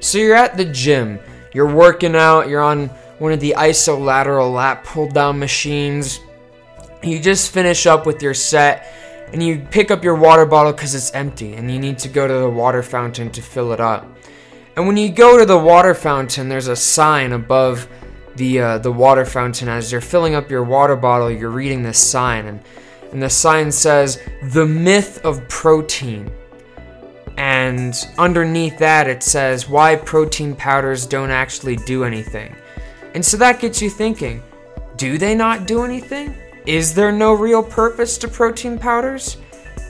So you're at the gym, you're working out, you're on one of the isolateral lat pull down machines. You just finish up with your set and you pick up your water bottle because it's empty and you need to go to the water fountain to fill it up. And when you go to the water fountain, there's a sign above the uh, the water fountain as you're filling up your water bottle. You're reading this sign, and and the sign says the myth of protein. And underneath that, it says why protein powders don't actually do anything. And so that gets you thinking do they not do anything? Is there no real purpose to protein powders?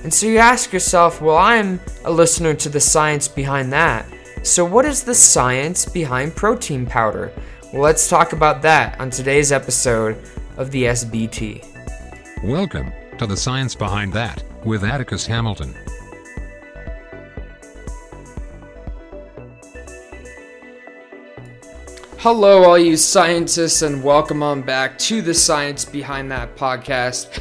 And so you ask yourself, well, I'm a listener to the science behind that. So, what is the science behind protein powder? Well, let's talk about that on today's episode of the SBT. Welcome to the science behind that with Atticus Hamilton. Hello, all you scientists, and welcome on back to the Science Behind That podcast.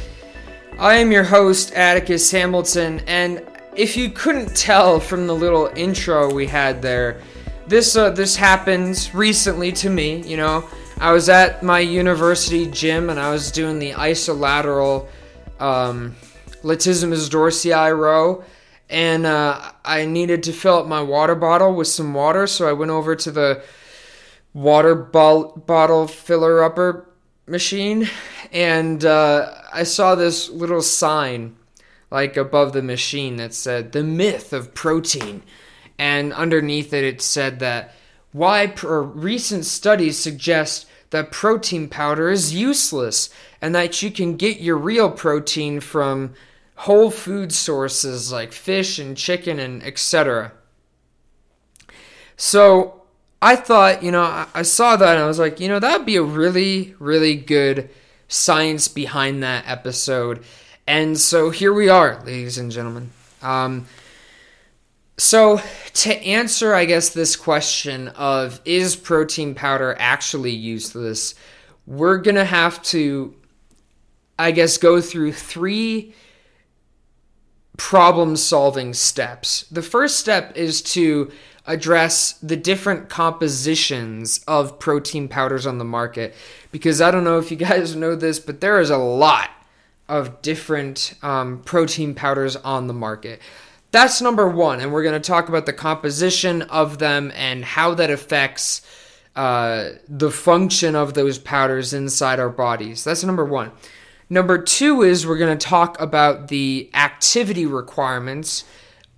I am your host, Atticus Hamilton, and if you couldn't tell from the little intro we had there, this uh, this happened recently to me. You know, I was at my university gym and I was doing the isolateral um, latissimus dorsi row, and uh, I needed to fill up my water bottle with some water, so I went over to the water bottle filler upper machine and uh, I saw this little sign like above the machine that said the myth of protein and underneath it it said that why recent studies suggest that protein powder is useless and that you can get your real protein from whole food sources like fish and chicken and etc. So I thought, you know, I, saw that and I was like, you know, that would be a really, really good science behind that episode. And so here we are, ladies and gentlemen. Um, so, to answer, I guess, this question of is protein powder actually useless, we're going to have to, I guess, go through three problem solving steps. The first step is to address the different compositions of protein powders on the market because I don't know if you guys know this, but there is a lot of different um, protein powders on the market. That's number one, and we're going to talk about the composition of them and how that affects uh, the function of those powders inside our bodies. That's number one. Number two is we're going to talk about the activity requirements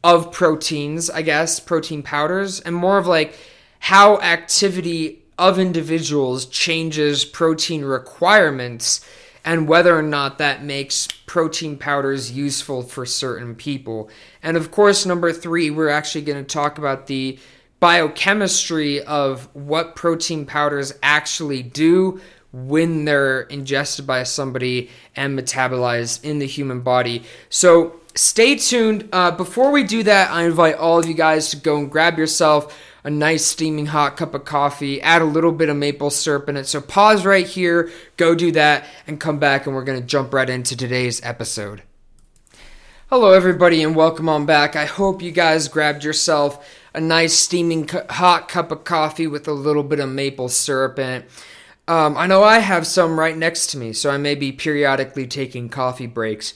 of proteins, I guess, protein powders, and more of like how activity of individuals changes protein requirements and whether or not that makes protein powders useful for certain people. And of course, number three, we're actually going to talk about the biochemistry of what protein powders actually do when they're ingested by somebody and metabolized in the human body. So stay tuned. Uh, before we do that, I invite all of you guys to go and grab yourself a nice steaming hot cup of coffee, add a little bit of maple syrup in it. So pause right here, go do that, and come back, and we're going to jump right into today's episode. Hello, everybody, and welcome on back. I hope you guys grabbed yourself a nice steaming hot cup of coffee with a little bit of maple syrup in it. Um, I know I have some right next to me, so I may be periodically taking coffee breaks.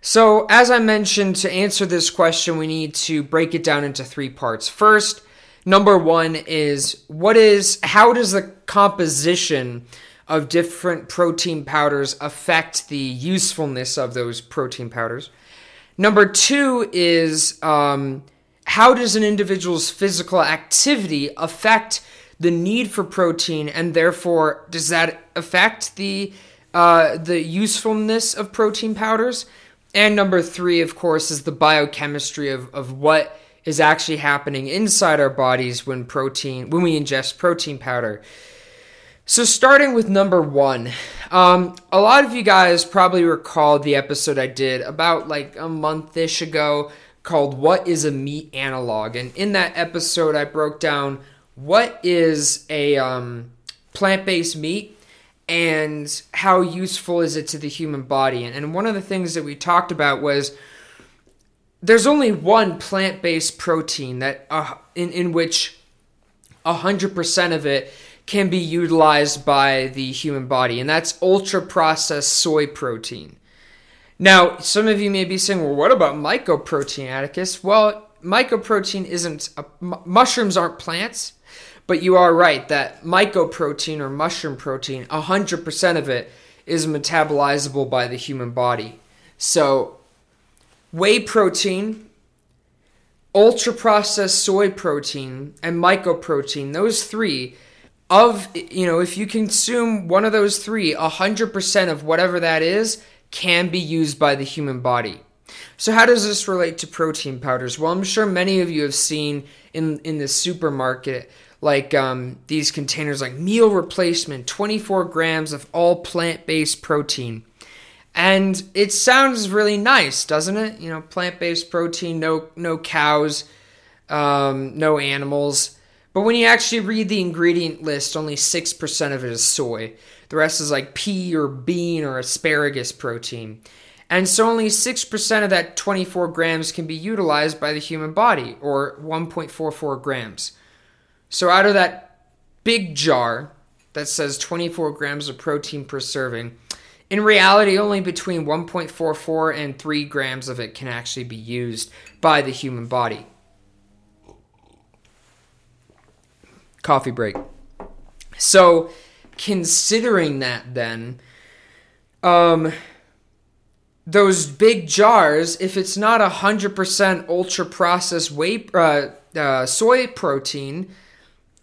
So, as I mentioned, to answer this question, we need to break it down into three parts. First, number one is what is, how does the composition of different protein powders affect the usefulness of those protein powders? Number two is um, how does an individual's physical activity affect the need for protein, and therefore does that affect the uh, the usefulness of protein powders? And number three, of course, is the biochemistry of, of what is actually happening inside our bodies when protein when we ingest protein powder. So starting with number one, um, a lot of you guys probably recall the episode I did about like a month-ish ago called "What is a meat analog?" and in that episode I broke down what is a um, plant-based meat and how useful is it to the human body. And, and one of the things that we talked about was there's only one plant-based protein that uh, in, in which 100% of it can be utilized by the human body, and that's ultra processed soy protein. Now, some of you may be saying, well, what about mycoprotein, Atticus? Well, mycoprotein isn't, mushrooms aren't plants, but you are right that mycoprotein or mushroom protein, 100% of it is metabolizable by the human body. So, whey protein, ultra processed soy protein, and mycoprotein, those three, of, you know, if you consume one of those three, 100% of whatever that is can be used by the human body. So, how does this relate to protein powders? Well, I'm sure many of you have seen in, in the supermarket like um, these containers like meal replacement 24 grams of all plant-based protein. And it sounds really nice doesn't it? You know plant-based protein no no cows um, no animals. But when you actually read the ingredient list only 6% of it is soy. The rest is like pea or bean or asparagus protein. And so only 6% of that 24 grams can be utilized by the human body or 1.44 grams so out of that big jar that says 24 grams of protein per serving, in reality, only between 1.44 and 3 grams of it can actually be used by the human body. Coffee break. So, considering that, then, um, those big jars, if it's not 100% ultra processed uh, uh, soy protein,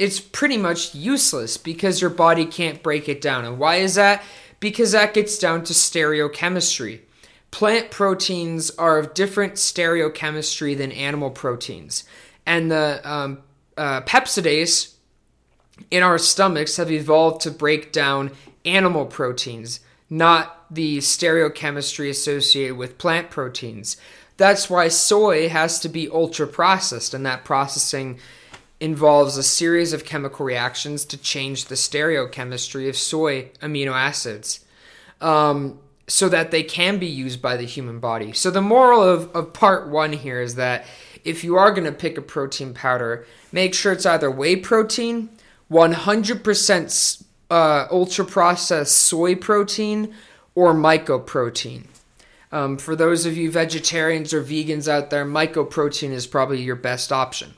it's pretty much useless because your body can't break it down. And why is that? Because that gets down to stereochemistry. Plant proteins are of different stereochemistry than animal proteins. And the um, uh, peptidase in our stomachs have evolved to break down animal proteins, not the stereochemistry associated with plant proteins. That's why soy has to be ultra processed, and that processing involves a series of chemical reactions to change the stereochemistry of soy amino acids um, so that they can be used by the human body. So, the moral of, of part one here is that if you are going to pick a protein powder, make sure it's either whey protein, 100% uh, ultra processed soy protein, or mycoprotein. Um, for those of you vegetarians or vegans out there, mycoprotein is probably your best option.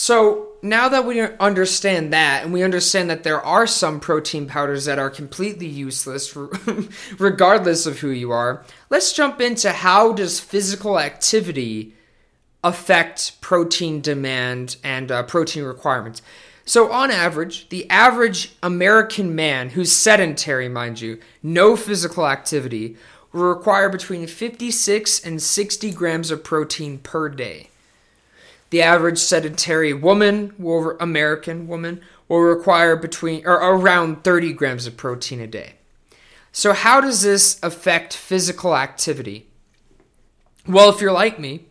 So now that we understand that, and we understand that there are some protein powders that are completely useless, regardless of who you are, let's jump into how does physical activity affect protein demand and uh, protein requirements. So, on average, the average American man who's sedentary, mind you, no physical activity, will require between 56 and 60 grams of protein per day. The average sedentary woman, will, American woman, will require between or around 30 grams of protein a day. So, how does this affect physical activity? Well, if you're like me,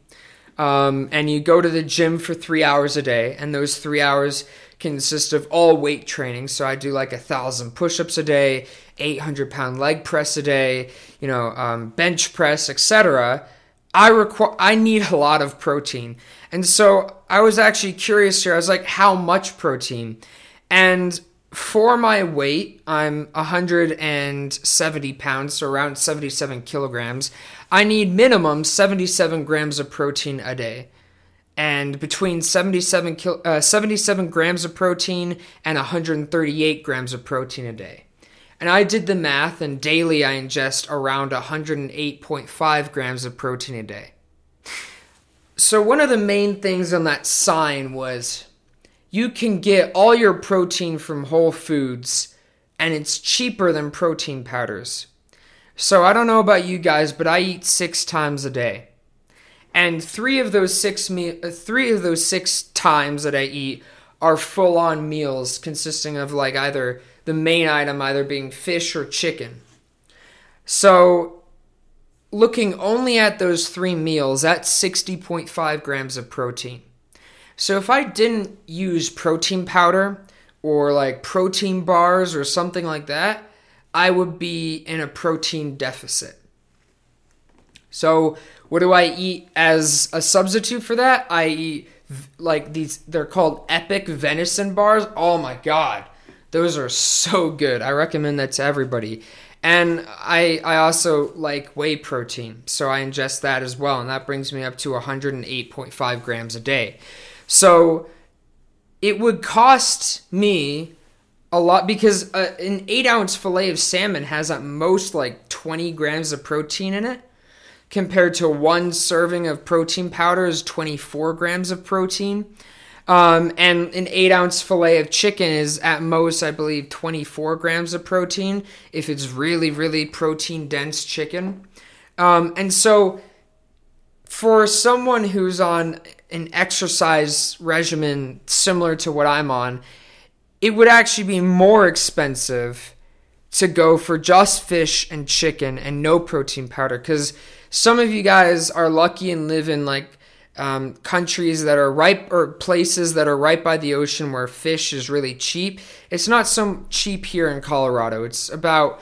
um, and you go to the gym for three hours a day, and those three hours consist of all weight training. So I do like a thousand push-ups a day, 800 pound leg press a day, you know, um, bench press, etc. I require I need a lot of protein. And so I was actually curious here. I was like, how much protein? And for my weight, I'm 170 pounds, so around 77 kilograms. I need minimum 77 grams of protein a day. And between 77, kil- uh, 77 grams of protein and 138 grams of protein a day. And I did the math, and daily I ingest around 108.5 grams of protein a day. So, one of the main things on that sign was you can get all your protein from Whole Foods, and it's cheaper than protein powders. So, I don't know about you guys, but I eat six times a day. And three of those six me- three of those six times that I eat are full on meals consisting of like either the main item either being fish or chicken. So, looking only at those three meals, that's 60.5 grams of protein. So, if I didn't use protein powder or like protein bars or something like that, I would be in a protein deficit. So, what do I eat as a substitute for that? I eat like these they're called epic venison bars. Oh my god. Those are so good. I recommend that to everybody. And I I also like whey protein, so I ingest that as well, and that brings me up to 108.5 grams a day. So it would cost me a lot because uh, an eight ounce fillet of salmon has at most like 20 grams of protein in it compared to one serving of protein powder is 24 grams of protein um, and an eight ounce fillet of chicken is at most i believe 24 grams of protein if it's really really protein dense chicken. Um, and so for someone who's on an exercise regimen similar to what i'm on it would actually be more expensive to go for just fish and chicken and no protein powder. Because some of you guys are lucky and live in like um, countries that are right or places that are right by the ocean where fish is really cheap. It's not so cheap here in Colorado. It's about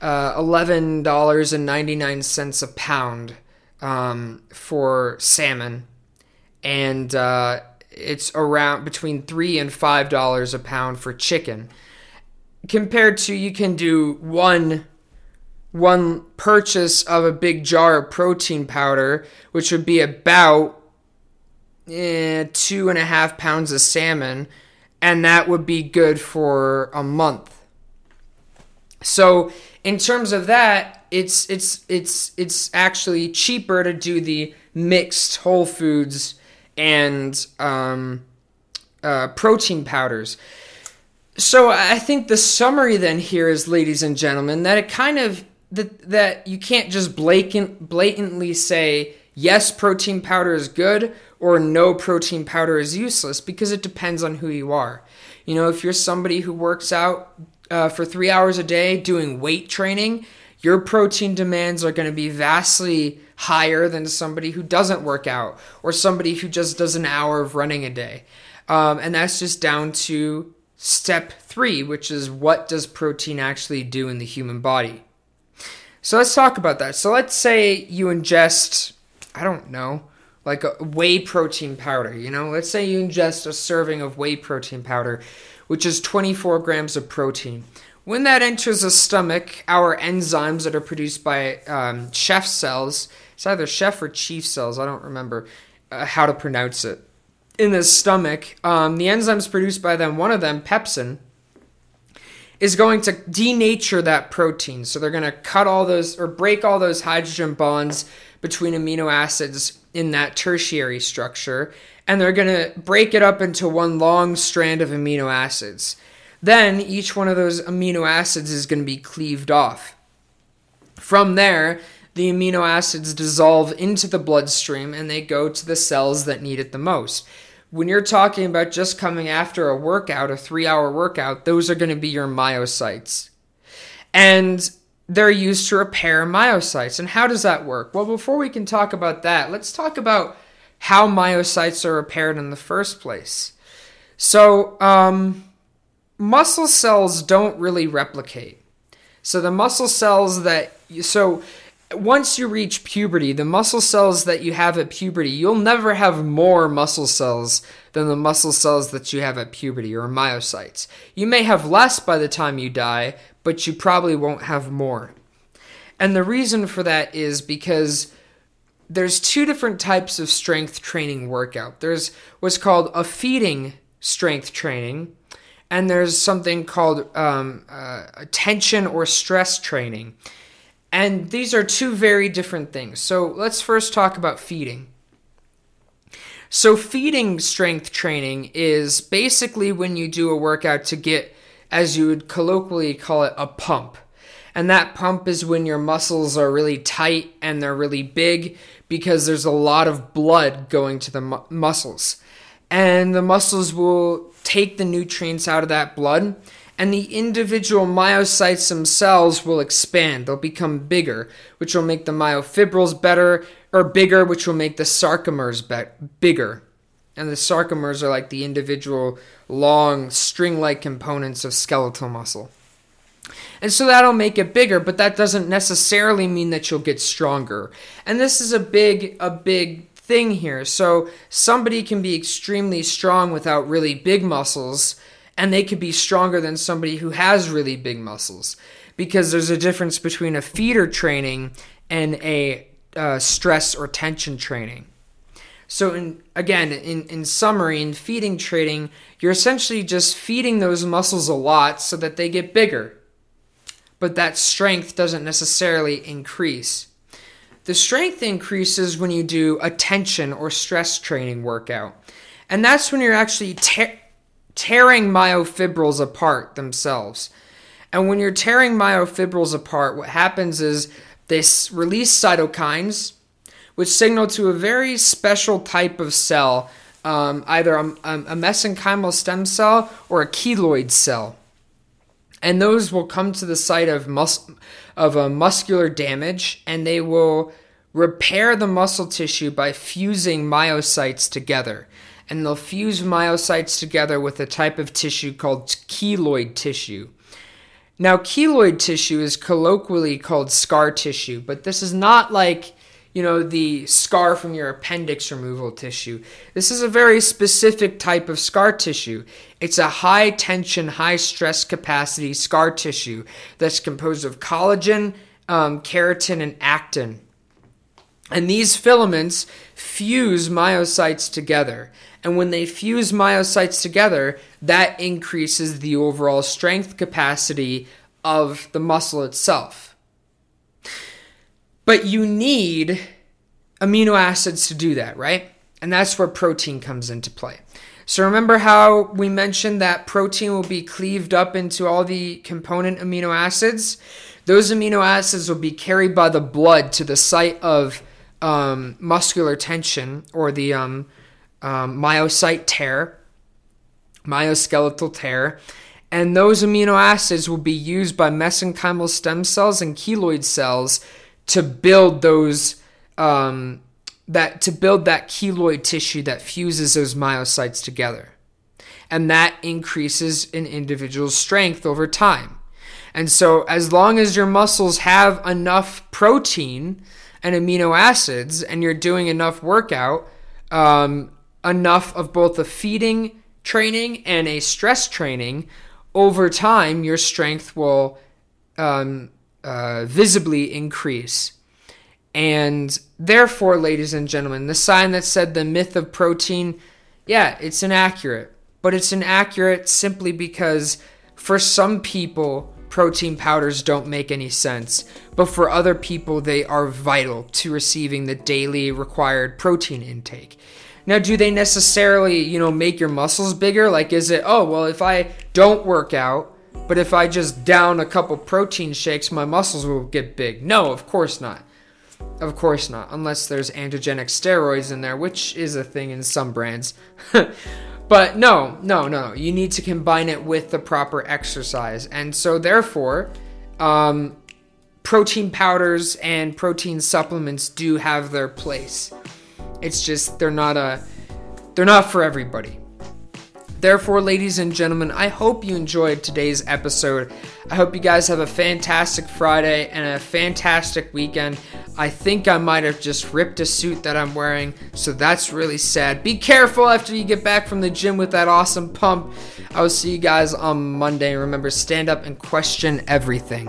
uh, eleven dollars and ninety nine cents a pound um, for salmon, and uh, it's around between three and five dollars a pound for chicken. Compared to you can do one one purchase of a big jar of protein powder, which would be about eh, two and a half pounds of salmon, and that would be good for a month. So, in terms of that, it's it's it's it's actually cheaper to do the mixed whole foods and um, uh, protein powders. So I think the summary then here is, ladies and gentlemen, that it kind of that that you can't just blatant blatantly say yes, protein powder is good or no protein powder is useless because it depends on who you are. You know, if you're somebody who works out uh, for three hours a day doing weight training, your protein demands are going to be vastly higher than somebody who doesn't work out or somebody who just does an hour of running a day. Um, and that's just down to step three, which is what does protein actually do in the human body? So let's talk about that. So let's say you ingest, I don't know, like a whey protein powder, you know? Let's say you ingest a serving of whey protein powder, which is 24 grams of protein. When that enters the stomach, our enzymes that are produced by um, Scheffer cells, it's either chef or chief cells, I don't remember uh, how to pronounce it, in the stomach, um, the enzymes produced by them, one of them, pepsin, is going to denature that protein. So they're going to cut all those or break all those hydrogen bonds between amino acids in that tertiary structure, and they're going to break it up into one long strand of amino acids. Then each one of those amino acids is going to be cleaved off. From there, the amino acids dissolve into the bloodstream and they go to the cells that need it the most when you're talking about just coming after a workout, a three hour workout, those are going to be your myocytes. And they're used to repair myocytes. And how does that work? Well, before we can talk about that, let's talk about how myocytes are repaired in the first place. So, um, muscle cells don't really replicate. So, the muscle cells that, so once you reach puberty, the muscle cells that you have at puberty, you'll never have more muscle cells than the muscle cells that you have at puberty or myocytes. You may have less by the time you die, but you probably won't have more. And the reason for that is because there's two different types of strength training workout. There's what's called a feeding strength training, and there's something called um, uh, tension or stress training. And these are two very different things. So let's first talk about feeding. So, feeding strength training is basically when you do a workout to get, as you would colloquially call it, a pump. And that pump is when your muscles are really tight and they're really big because there's a lot of blood going to the mu- muscles. And the muscles will take the nutrients out of that blood and the individual myocytes themselves will expand. They'll become bigger, which will make the myofibrils better or bigger, which will make the sarcomeres be- bigger. And the sarcomeres are like the individual long string-like components of skeletal muscle. And so that'll make it bigger, but that doesn't necessarily mean that you'll get stronger. And this is a big a big thing here. So somebody can be extremely strong without really big muscles, and they could be stronger than somebody who has really big muscles because there's a difference between a feeder training and a uh, stress or tension training. So, in, again, in, in summary, in feeding training, you're essentially just feeding those muscles a lot so that they get bigger. But that strength doesn't necessarily increase. The strength increases when you do a tension or stress training workout. And that's when you're actually te- tearing myofibrils apart themselves. And when you're tearing myofibrils apart, what happens is they release cytokines, which signal to a very special type of cell, um, either a, a mesenchymal stem cell or a keloid cell. And those will come to the site of mus- of a muscular damage, and they will repair the muscle tissue by fusing myocytes together. And they'll fuse myocytes together with a type of tissue called keloid tissue. Now, keloid tissue is colloquially called scar tissue, but this is not like, you know, the scar from your appendix removal tissue. This is a very specific type of scar tissue. It's a high tension, high stress capacity scar tissue that's composed of collagen, um, keratin, and actin. And these filaments fuse myocytes together. And when they fuse myocytes together, that increases the overall strength capacity of the muscle itself. But you need amino acids to do that, right? And that's where protein comes into play. So remember how we mentioned that protein will be cleaved up into all the component amino acids? Those amino acids will be carried by the blood to the site of um, muscular tension or the um, um, myocyte tear, myoskeletal tear, and those amino acids will be used by mesenchymal stem cells and keloid cells to build those um, that to build that keloid tissue that fuses those myocytes together, and that increases an individual's strength over time. And so, as long as your muscles have enough protein and amino acids, and you're doing enough workout, um, enough of both a feeding training and a stress training, over time your strength will um, uh, visibly increase. And therefore, ladies and gentlemen, the sign that said the myth of protein, yeah, it's inaccurate. But it's inaccurate simply because for some people, protein powders don't make any sense. But for other people, they are vital to receiving the daily required protein intake. Now, do they necessarily, you know, make your muscles bigger? Like, is it, oh, well, if I don't work out, but if I just down a couple protein shakes, my muscles will get big? No, of course not. Of course not, unless there's androgenic steroids in there, which is a thing in some brands. but no, no, no. You need to combine it with the proper exercise. And so, therefore, um, protein powders and protein supplements do have their place. It's just they're not a they're not for everybody. Therefore, ladies and gentlemen, I hope you enjoyed today's episode. I hope you guys have a fantastic Friday and a fantastic weekend. I think I might have just ripped a suit that I'm wearing, so that's really sad. Be careful after you get back from the gym with that awesome pump. I will see you guys on Monday. Remember, stand up and question everything.